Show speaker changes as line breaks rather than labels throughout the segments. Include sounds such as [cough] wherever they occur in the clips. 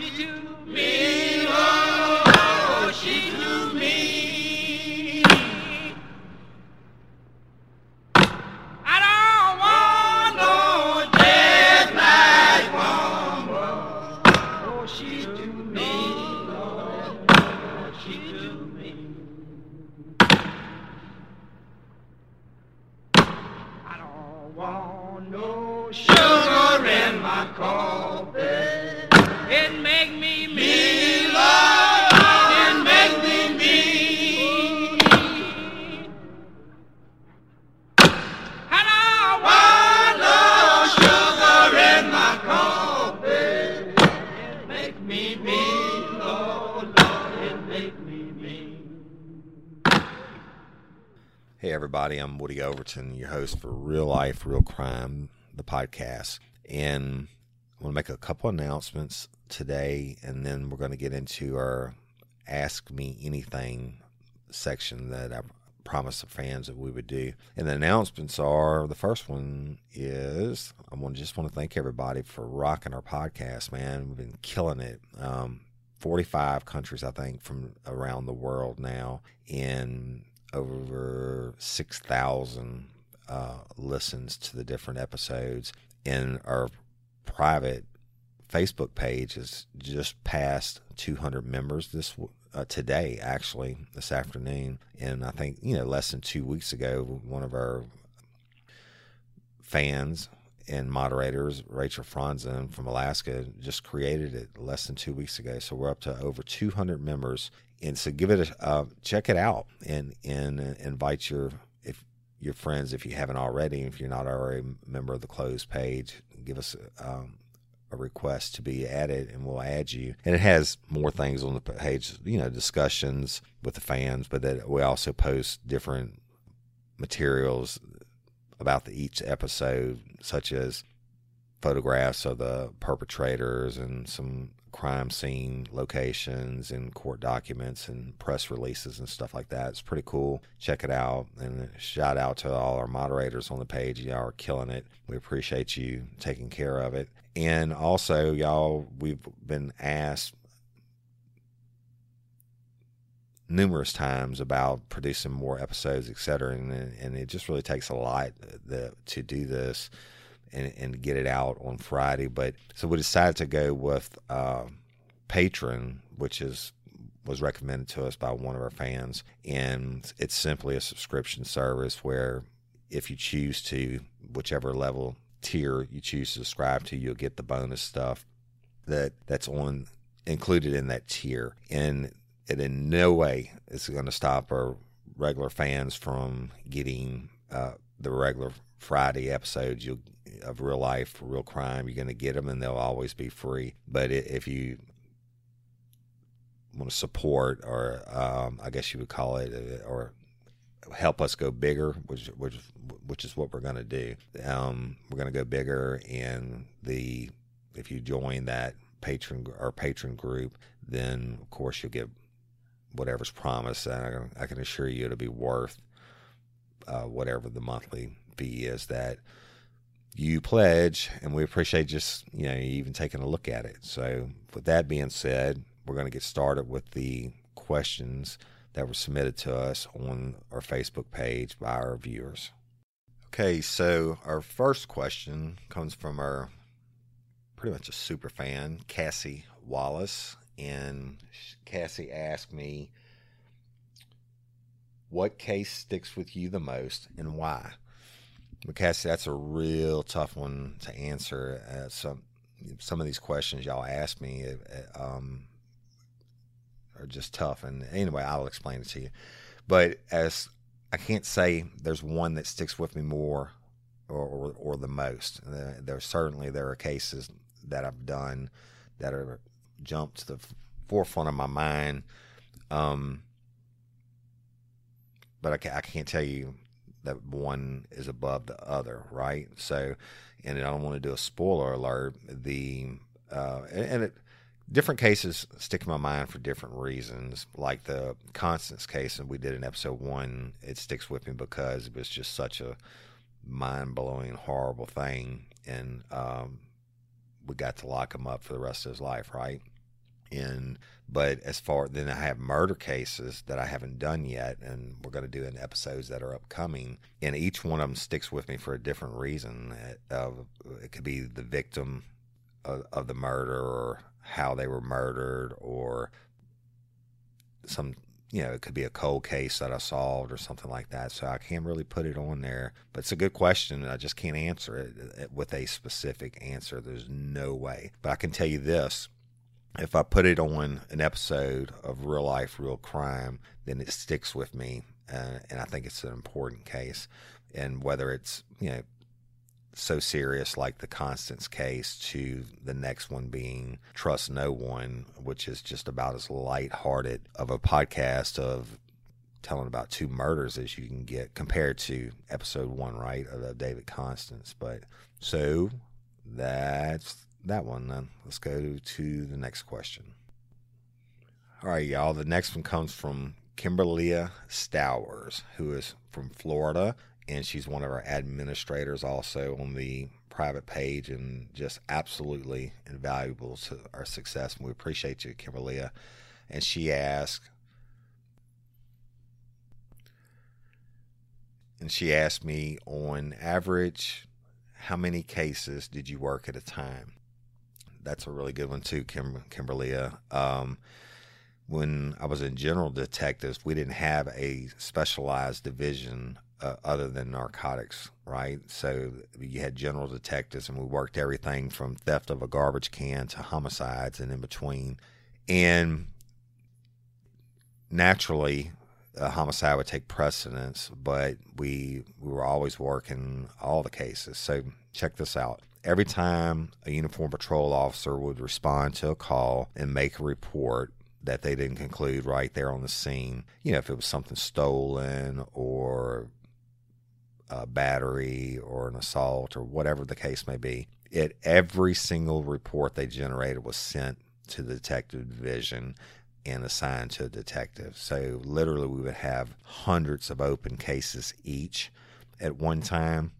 she to
Hey, everybody, I'm Woody Overton, your host for Real Life, Real Crime, the podcast. And I want to make a couple announcements today, and then we're going to get into our Ask Me Anything section that I promised the fans that we would do. And the announcements are the first one is I want just want to thank everybody for rocking our podcast, man. We've been killing it. Um, 45 countries, I think, from around the world now, in over 6,000 uh, listens to the different episodes. And our private Facebook page has just passed 200 members this uh, today, actually, this afternoon. And I think, you know, less than two weeks ago, one of our fans and moderators, Rachel Franzen from Alaska, just created it less than two weeks ago. So we're up to over 200 members, and so give it a uh, check it out and and uh, invite your if your friends if you haven't already. If you're not already a member of the closed page, give us um, a request to be added, and we'll add you. And it has more things on the page, you know, discussions with the fans, but that we also post different materials about the, each episode, such as photographs of the perpetrators and some crime scene locations and court documents and press releases and stuff like that. It's pretty cool. Check it out. And shout out to all our moderators on the page. Y'all are killing it. We appreciate you taking care of it. And also, y'all, we've been asked numerous times about producing more episodes, et cetera, and, and it just really takes a lot the, to do this and, and get it out on Friday. But so we decided to go with uh, Patron, which is was recommended to us by one of our fans, and it's simply a subscription service where if you choose to, whichever level tier you choose to subscribe to, you'll get the bonus stuff that that's on included in that tier, and it in no way is going to stop our regular fans from getting uh, the regular Friday episodes of real life, real crime. You're going to get them, and they'll always be free. But if you want to support, or um, I guess you would call it, uh, or help us go bigger, which which which is what we're going to do. Um, we're going to go bigger, and the if you join that patron or patron group, then of course you'll get whatever's promised. And I can, I can assure you it'll be worth uh, whatever the monthly fee is that you pledge, and we appreciate just you know even taking a look at it. So, with that being said, we're going to get started with the questions that were submitted to us on our Facebook page by our viewers. Okay, so our first question comes from our pretty much a super fan, Cassie Wallace, and Cassie asked me, "What case sticks with you the most, and why?" But Cassie, that's a real tough one to answer. Uh, some some of these questions y'all ask me uh, um, are just tough, and anyway, I'll explain it to you. But as I can't say there's one that sticks with me more or or, or the most. Uh, there certainly there are cases that I've done that are jumped to the forefront of my mind. Um, but I, ca- I can't tell you that one is above the other, right? So, and I don't want to do a spoiler alert. The uh, and, and it, different cases stick in my mind for different reasons. Like the Constance case, and we did in episode one. It sticks with me because it was just such a mind blowing, horrible thing, and um, we got to lock him up for the rest of his life, right? And but as far then I have murder cases that I haven't done yet, and we're going to do in episodes that are upcoming. And each one of them sticks with me for a different reason. Uh, it could be the victim of, of the murder, or how they were murdered, or some you know, it could be a cold case that I solved or something like that. So I can't really put it on there. But it's a good question. And I just can't answer it with a specific answer. There's no way. But I can tell you this if I put it on an episode of real life, real crime, then it sticks with me. Uh, and I think it's an important case. And whether it's, you know, so serious like the Constance case to the next one being Trust No One, which is just about as lighthearted of a podcast of telling about two murders as you can get compared to episode one, right, of David Constance. But so that's that one then. Let's go to the next question. All right, y'all. The next one comes from Kimberlia Stowers, who is from Florida, and she's one of our administrators also on the private page and just absolutely invaluable to our success. And we appreciate you, Kimberlia. And she asked, and she asked me on average, how many cases did you work at a time? That's a really good one too, Kim, Kimberly. Um, when I was in general detectives, we didn't have a specialized division uh, other than narcotics, right? So you had general detectives, and we worked everything from theft of a garbage can to homicides and in between. And naturally, a homicide would take precedence, but we we were always working all the cases. So check this out every time a uniform patrol officer would respond to a call and make a report that they didn't conclude right there on the scene, you know, if it was something stolen or a battery or an assault or whatever the case may be, it every single report they generated was sent to the detective division and assigned to a detective. So literally we would have hundreds of open cases each at one time.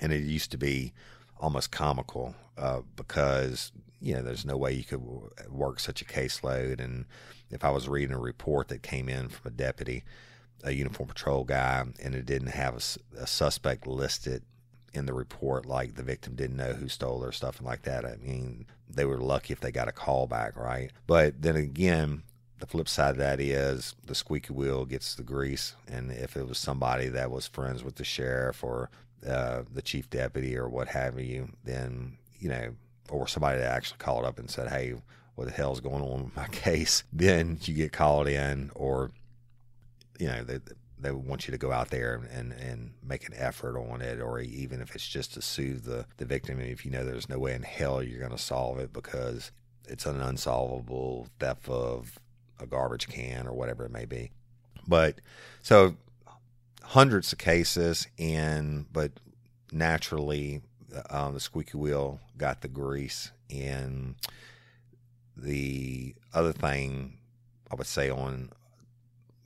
And it used to be almost comical uh, because you know there's no way you could work such a caseload. And if I was reading a report that came in from a deputy, a uniform patrol guy, and it didn't have a, a suspect listed in the report, like the victim didn't know who stole their stuff and like that. I mean, they were lucky if they got a call back, right? But then again, the flip side of that is the squeaky wheel gets the grease. And if it was somebody that was friends with the sheriff or uh, the chief deputy or what have you, then you know, or somebody that actually called up and said, "Hey, what the hell's going on with my [laughs] case?" Then you get called in, or you know, they they want you to go out there and and make an effort on it, or even if it's just to soothe the the victim. If you know there's no way in hell you're going to solve it because it's an unsolvable theft of a garbage can or whatever it may be. But so hundreds of cases, and but naturally, uh, the squeaky wheel got the grease. And the other thing I would say on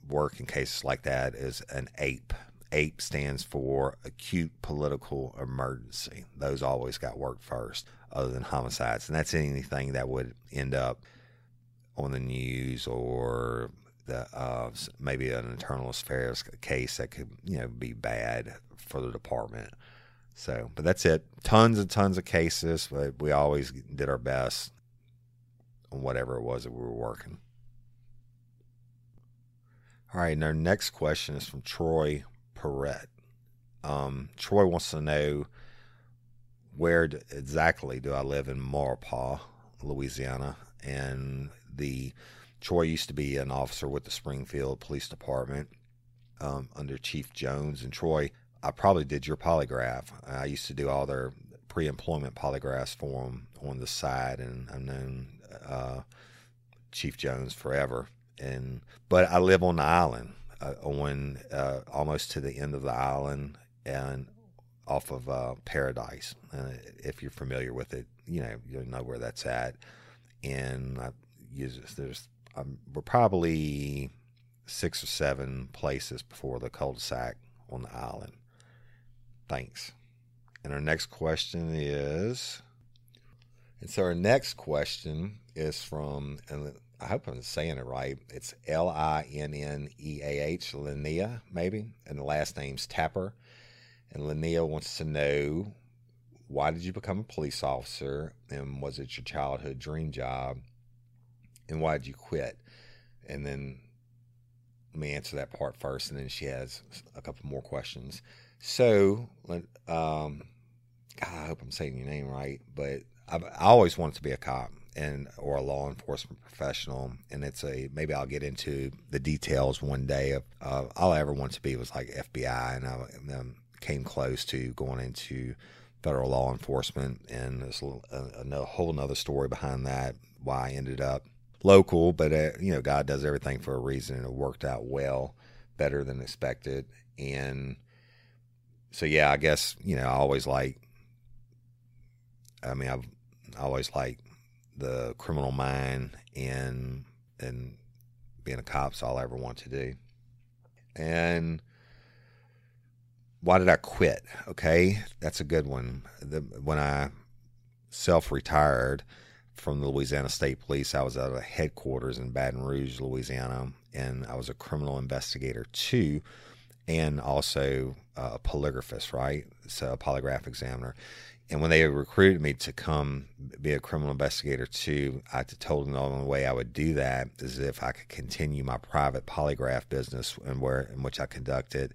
work in cases like that is an APE. APE stands for acute political emergency. Those always got worked first, other than homicides, and that's anything that would end up on the news or the uh, maybe an internal affairs case that could you know be bad for the department. So, but that's it. Tons and tons of cases, but we always did our best on whatever it was that we were working. All right, and our next question is from Troy Perret. Um, Troy wants to know where exactly do I live in Maurepas, Louisiana, and the Troy used to be an officer with the Springfield Police Department um, under Chief Jones. And Troy, I probably did your polygraph. I used to do all their pre employment polygraphs for them on the side, and I've known uh, Chief Jones forever. And But I live on the island, uh, on uh, almost to the end of the island, and off of uh, Paradise. Uh, if you're familiar with it, you know, you'll know where that's at. And I use, there's um, we're probably six or seven places before the cul-de-sac on the island. Thanks. And our next question is, and so our next question is from, and I hope I'm saying it right. It's L I N N E A H, Linnea, maybe, and the last name's Tapper. And Linnea wants to know why did you become a police officer, and was it your childhood dream job, and why did you quit? And then let me answer that part first, and then she has a couple more questions. So, um, God, I hope I'm saying your name right, but I've, I always wanted to be a cop and or a law enforcement professional, and it's a maybe I'll get into the details one day of uh, all I ever wanted to be was like FBI, and I came close to going into federal law enforcement, and there's a, a, a whole another story behind that why I ended up local, but uh, you know God does everything for a reason, and it worked out well, better than expected, and so yeah, I guess you know I always like. I mean, I've always liked the criminal mind and and being a cop's all I ever want to do. And why did I quit? Okay, that's a good one. The, when I self retired from the Louisiana State Police, I was at a headquarters in Baton Rouge, Louisiana, and I was a criminal investigator too, and also a polygraphist, right? So a polygraph examiner. And when they recruited me to come be a criminal investigator too, I told them the only way I would do that is if I could continue my private polygraph business, and where in which I conducted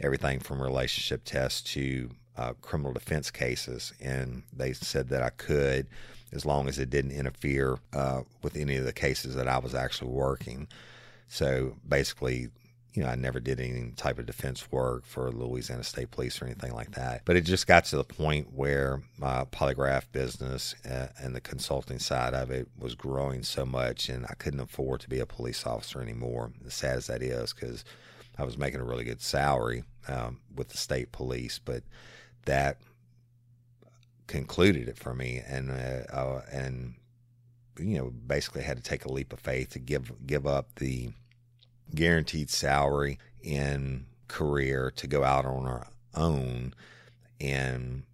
everything from relationship tests to uh, criminal defense cases. And they said that I could, as long as it didn't interfere uh, with any of the cases that I was actually working. So basically, you know, I never did any type of defense work for Louisiana State Police or anything like that. But it just got to the point where my polygraph business uh, and the consulting side of it was growing so much, and I couldn't afford to be a police officer anymore. As sad as that is, because I was making a really good salary um, with the state police, but that concluded it for me, and uh, uh, and you know, basically had to take a leap of faith to give give up the guaranteed salary in career to go out on our own. And,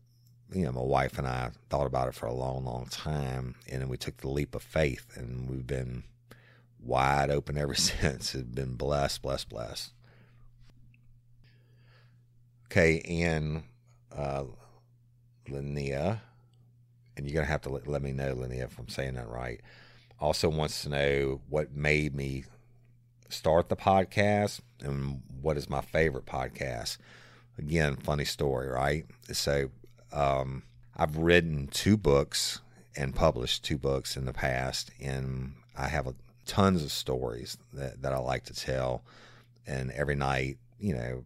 you know, my wife and I thought about it for a long, long time. And then we took the leap of faith and we've been wide open ever [laughs] since. It's been blessed, blessed, blessed. Okay, and uh, Linnea, and you're going to have to let, let me know, Linnea, if I'm saying that right, also wants to know what made me start the podcast and what is my favorite podcast. Again, funny story, right? So, um, I've written two books and published two books in the past, and I have a, tons of stories that, that I like to tell. And every night, you know,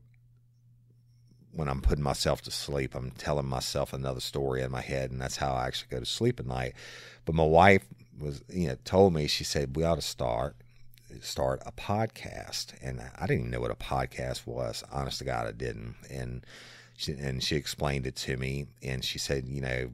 when I'm putting myself to sleep, I'm telling myself another story in my head, and that's how I actually go to sleep at night. But my wife was, you know, told me, she said, we ought to start start a podcast, and I didn't even know what a podcast was. Honest to God, I didn't. And she, and she explained it to me, and she said, you know,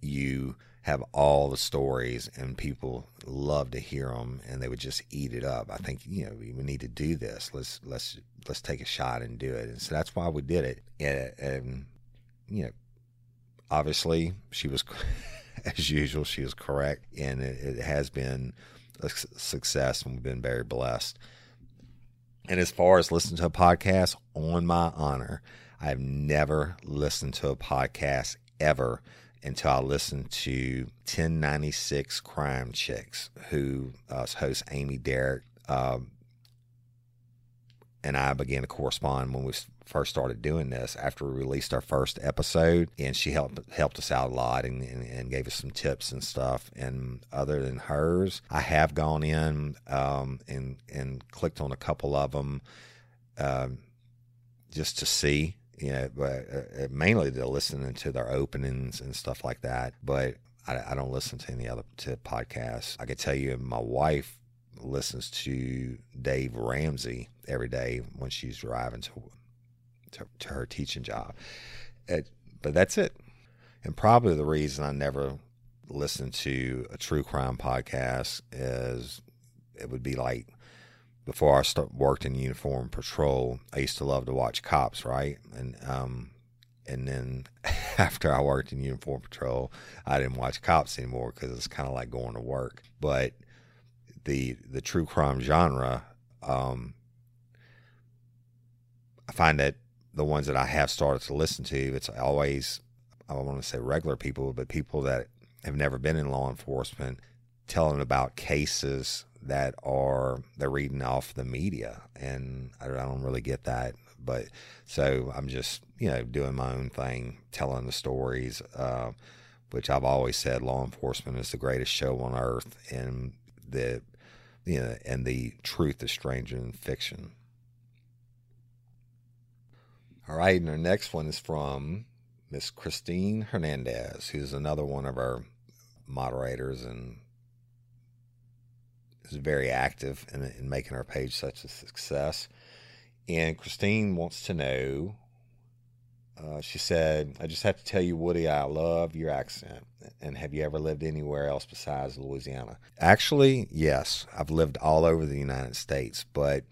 you have all the stories, and people love to hear them, and they would just eat it up. I think you know we need to do this. Let's let's let's take a shot and do it. And so that's why we did it. And, and you know, obviously she was. [laughs] as usual, she was correct, and it, it has been a success, and we've been very blessed. And as far as listening to a podcast, on my honor, I've never listened to a podcast ever until I listened to 1096 Crime Chicks, who uh, host Amy Derrick. Um, and I began to correspond when we first started doing this after we released our first episode and she helped helped us out a lot and, and, and gave us some tips and stuff and other than hers i have gone in um, and and clicked on a couple of them um, just to see you know but uh, mainly to listening to their openings and stuff like that but I, I don't listen to any other to podcasts i can tell you my wife listens to Dave Ramsey every day when she's driving to to, to her teaching job. It, but that's it. And probably the reason I never listened to a true crime podcast is it would be like before I worked in uniform patrol. I used to love to watch cops, right? And um, and then [laughs] after I worked in uniform patrol, I didn't watch cops anymore because it's kind of like going to work. But the the true crime genre, um, I find that the ones that I have started to listen to, it's always I don't want to say regular people, but people that have never been in law enforcement telling about cases that are they're reading off the media, and I, don't really get that. But so I'm just you know doing my own thing, telling the stories, uh, which I've always said law enforcement is the greatest show on earth, and the you know and the truth is stranger than fiction. All right, and our next one is from Miss Christine Hernandez, who's another one of our moderators and is very active in, in making our page such a success. And Christine wants to know. Uh, she said, "I just have to tell you, Woody, I love your accent. And have you ever lived anywhere else besides Louisiana?" Actually, yes, I've lived all over the United States, but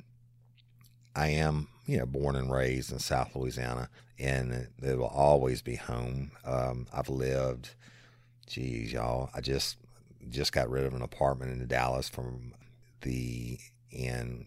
I am, you know, born and raised in South Louisiana, and it will always be home. Um, I've lived, geez, y'all, I just just got rid of an apartment in Dallas from the and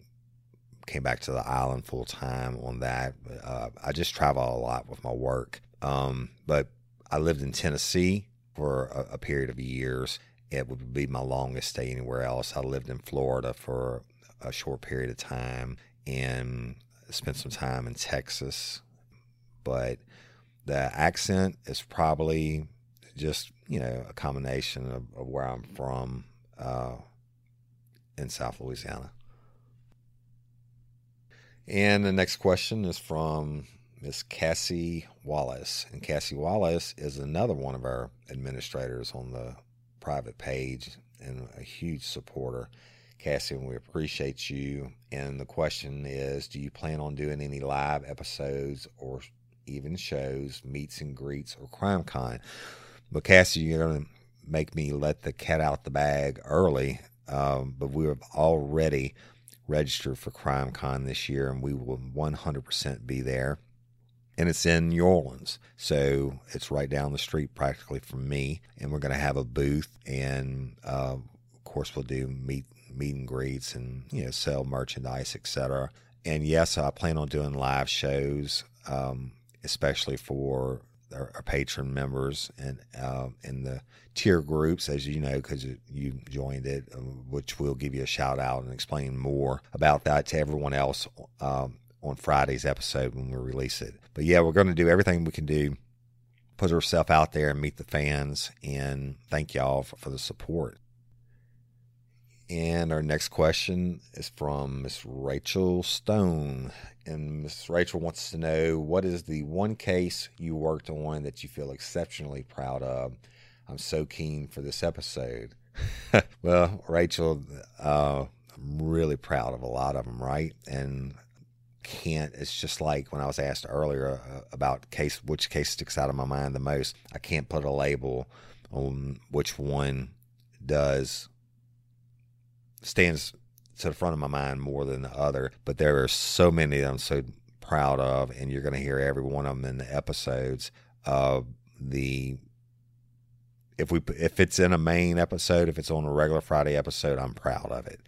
came back to the island full time on that. Uh, I just travel a lot with my work. Um, but I lived in Tennessee for a, a, period of years. It would be my longest stay anywhere else. I lived in Florida for a short period of time and spent some time in Texas. But the accent is probably just you know a combination of, of where I'm from uh, in South Louisiana. And the next question is from Miss Cassie Wallace, and Cassie Wallace is another one of our administrators on the private page and a huge supporter. Cassie, we appreciate you. And the question is Do you plan on doing any live episodes or even shows, meets and greets, or crime con? But Cassie, you're going to make me let the cat out the bag early. Um, but we have already registered for Crime Con this year, and we will 100% be there. And it's in New Orleans, so it's right down the street practically from me. And we're going to have a booth, and uh, of course, we'll do meet meet and greets, and you know, sell merchandise, etc. And yes, I plan on doing live shows, um, especially for our, our patron members and uh, in the tier groups, as you know, because you joined it, uh, which we'll give you a shout out and explain more about that to everyone else um, on Friday's episode when we release it. But yeah, we're going to do everything we can do, put ourselves out there and meet the fans, and thank y'all for, for the support. And our next question is from Miss Rachel Stone. And Miss Rachel wants to know what is the one case you worked on that you feel exceptionally proud of? I'm so keen for this episode. [laughs] well, Rachel, uh, I'm really proud of a lot of them, right? And can't, it's just like when I was asked earlier uh, about case, which case sticks out of my mind the most. I can't put a label on which one does stands to the front of my mind more than the other. But there are so many that I'm so proud of, and you're going to hear every one of them in the episodes. Of the if we if it's in a main episode, if it's on a regular Friday episode, I'm proud of it.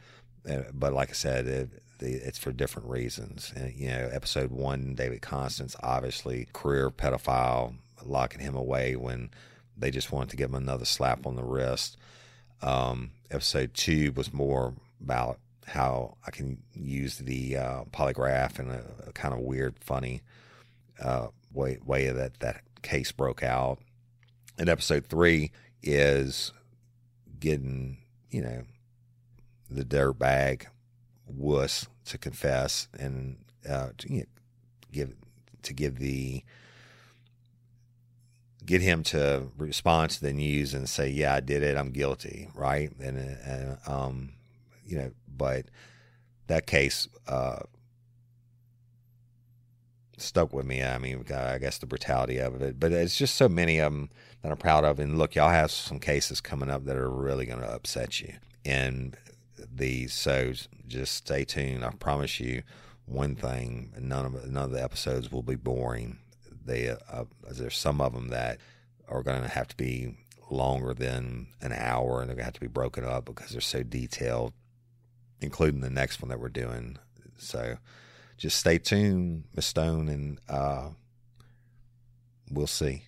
But like I said, it, it's for different reasons. And, you know, episode one, David Constance, obviously career pedophile, locking him away when they just wanted to give him another slap on the wrist. Um, episode two was more about how I can use the uh, polygraph in a, a, kind of weird, funny uh, way way that that case broke out. And episode three is getting you know the dirtbag wuss to confess and uh, to, you know, give to give the get him to respond to the news and say, "Yeah, I did it. I'm guilty." Right? And, and um, you know, but that case uh, stuck with me. I mean, I guess the brutality of it, but it's just so many of them that I'm proud of. And look, y'all have some cases coming up that are really going to upset you, and these. So just stay tuned. I promise you one thing: none of none of the episodes will be boring they uh, there's some of them that are going to have to be longer than an hour, and they're going to have to be broken up because they're so detailed, including the next one that we're doing. So just stay tuned, Miss Stone, and uh, we'll see.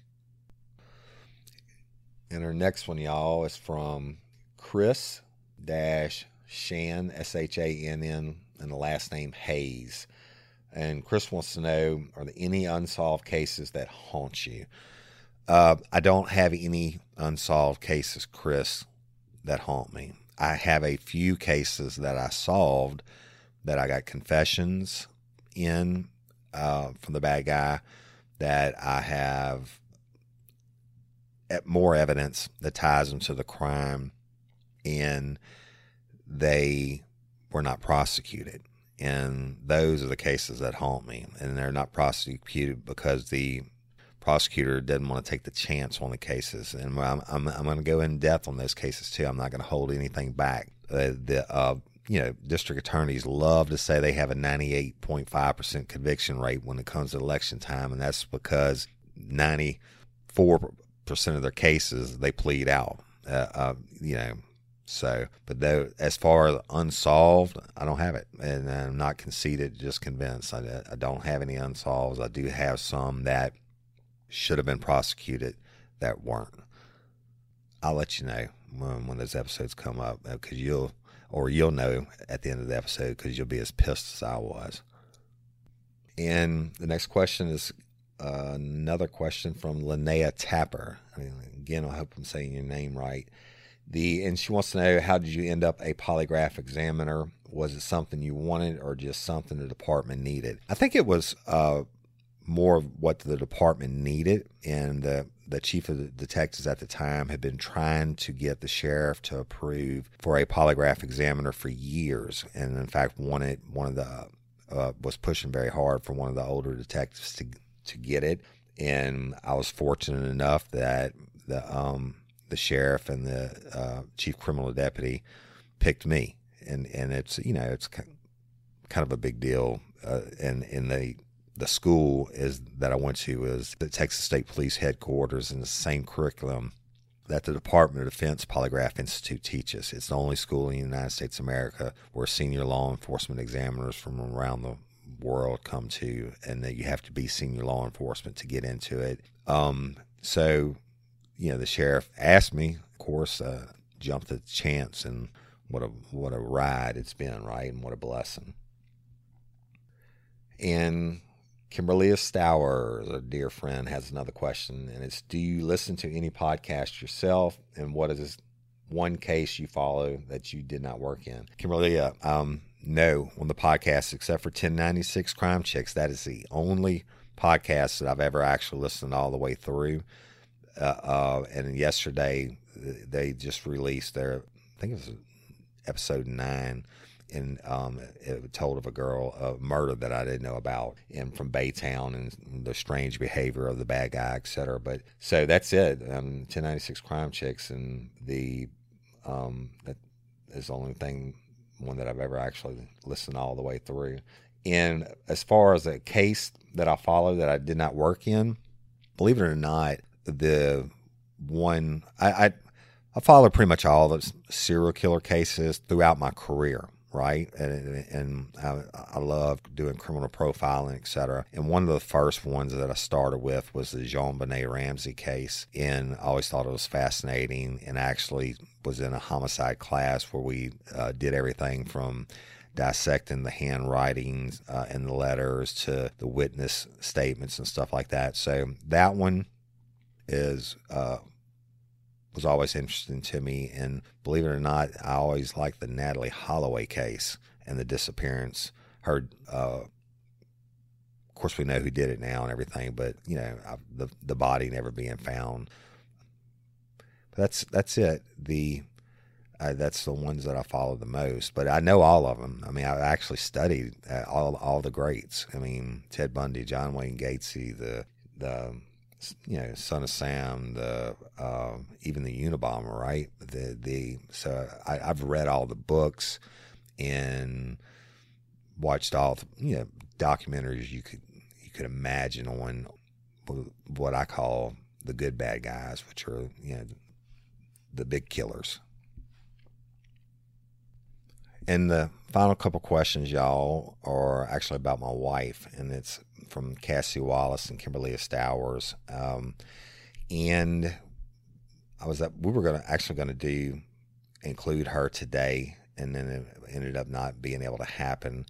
And our next one, y'all, is from Chris Dash Shan S H A N N and the last name Hayes. And Chris wants to know: Are there any unsolved cases that haunt you? Uh, I don't have any unsolved cases, Chris, that haunt me. I have a few cases that I solved that I got confessions in uh, from the bad guy that I have more evidence that ties them to the crime and they were not prosecuted. And those are the cases that haunt me. And they're not prosecuted because the prosecutor didn't want to take the chance on the cases. And I'm, I'm, I'm going to go in depth on those cases too. I'm not going to hold anything back. Uh, the uh, you know, district attorneys love to say they have a 98.5% conviction rate when it comes to election time, and that's because 94% of their cases they plead out. Uh, uh, you know, so, but though, as far as unsolved, I don't have it, and I'm not conceited, just convinced. I, I don't have any unsolved. I do have some that should have been prosecuted that weren't. I'll let you know when, when those episodes come up because uh, you'll or you'll know at the end of the episode because you'll be as pissed as I was. And the next question is uh, another question from Linnea Tapper. I mean, again, I hope I'm saying your name right. The and she wants to know how did you end up a polygraph examiner? Was it something you wanted or just something the department needed? I think it was uh, more of what the department needed, and the the chief of the detectives at the time had been trying to get the sheriff to approve for a polygraph examiner for years, and in fact, wanted one of the uh, was pushing very hard for one of the older detectives to to get it, and I was fortunate enough that the um, the sheriff and the uh, chief criminal deputy picked me, and and it's you know it's kind of a big deal, uh, and and they the school is that I went to is the Texas State Police headquarters and the same curriculum that the Department of Defense Polygraph Institute teaches. It's the only school in the United States of America where senior law enforcement examiners from around the world come to, and that you have to be senior law enforcement to get into it. Um, so, you know, the sheriff asked me, of course, uh, jumped at the chance, and what a what a ride it's been, right? And what a blessing. And Kimberly Stower, a dear friend, has another question, and it's Do you listen to any podcast yourself? And what is one case you follow that you did not work in? Kimberly, uh, um, no, on the podcast, except for 1096 Crime Chicks. That is the only podcast that I've ever actually listened all the way through. Uh, uh, and yesterday, they just released their, I think it was episode nine and um, it told of a girl a murder that I didn't know about, and from Baytown and the strange behavior of the bad guy, etc. But so that's it. Um, 1096 Crime Chicks, and the um, that is the only thing one that I've ever actually listened all the way through. And as far as a case that I follow that I did not work in, believe it or not, the one I, I I followed pretty much all the serial killer cases throughout my career right? And, and I, I love doing criminal profiling, et cetera. And one of the first ones that I started with was the JonBenét Ramsey case. And I always thought it was fascinating and actually was in a homicide class where we uh, did everything from dissecting the handwriting uh, and the letters to the witness statements and stuff like that. So that one is uh, was always interesting to me. And believe it or not, I always liked the Natalee Holloway case and the disappearance. Heard, uh, of course, we know who did it now and everything, but you know, I, the the body never being found. But that's that's it. The uh, that's the ones that I follow the most. But I know all of them. I mean, I actually studied uh, all all the greats. I mean, Ted Bundy, John Wayne Gacy, the the you know, Son of Sam, the uh, even the Unabomber, right? The the so I, have read all the books and watched all the, you know documentaries you could you could imagine on what I call the good bad guys, which are you know the big killers. And the final couple questions, y'all, are actually about my wife, and it's from Cassie Wallace and Kimberly Stowers. Um, and I was up, we were going to actually going to do include her today, and then it ended up not being able to happen.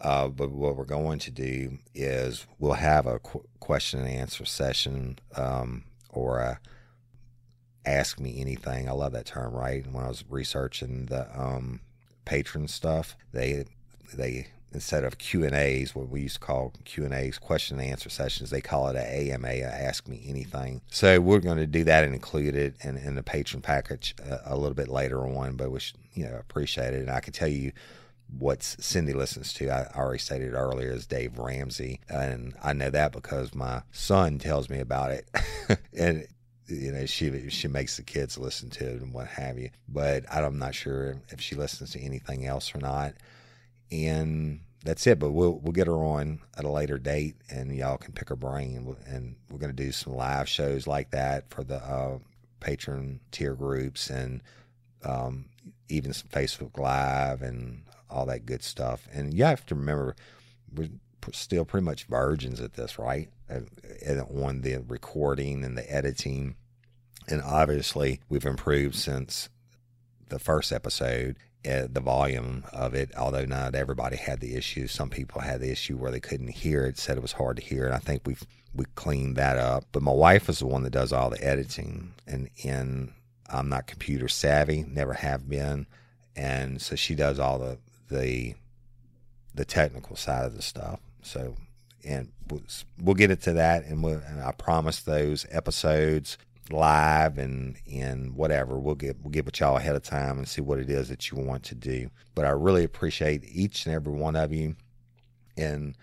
Uh, but what we're going to do is we'll have a qu- question and answer session um, or a ask me anything. I love that term, right? When I was researching the um, patron stuff, they they instead of Q and A's, what we used to call Q and A's, question and answer sessions, they call it a AMA, a Ask Me Anything. So we're going to do that and include it in, in the patron package uh, a little bit later on. But we should, you know appreciate it, and I can tell you what Cindy listens to. I already stated earlier is Dave Ramsey, and I know that because my son tells me about it, [laughs] and you know she she makes the kids listen to it and what have you. But I'm not sure if she listens to anything else or not. And that's it. But we'll we'll get her on at a later date, and y'all can pick her brain. And, and we're going to do some live shows like that for the uh, patron tier groups, and um, even some Facebook Live and all that good stuff. And you have to remember, we're still pretty much virgins at this, right? on the recording and the editing. And obviously, we've improved since the first episode. The volume of it, although not everybody had the issue. Some people had the issue where they couldn't hear it, said it was hard to hear, and I think we've we cleaned that up. But my wife is the one that does all the editing, and and I'm not computer savvy, never have been, and so she does all the the the technical side of the stuff. So, and we'll get into that, and, we'll, and I promise those episodes live and and whatever we'll get we'll get with y'all ahead of time and see what it is that you want to do. But I really appreciate each and every one of you, and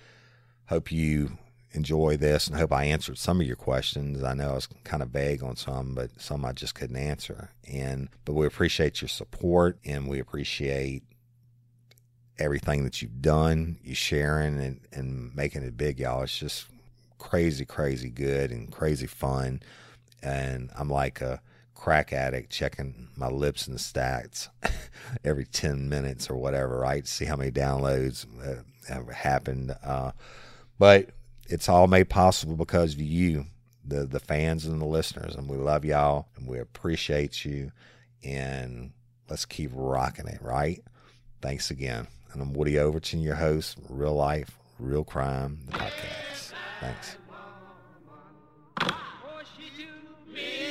hope you enjoy this and hope I answered some of your questions. I know I was kind of vague on some, but some I just couldn't answer. And but we appreciate your support and we appreciate everything that you've done, you sharing and, and making it big, y'all. It's just crazy, crazy good and crazy fun. And I'm like a crack addict checking my lips and stats [laughs] every 10 minutes or whatever, right? See how many downloads uh, have happened. Uh, but it's all made possible because of you, the, the fans and the listeners. And we love y'all and we appreciate you. And let's keep rocking it, right? Thanks again. And I'm Woody Overton, your host, Real Life, Real Crime, the podcast. Thanks.
Want do? sugar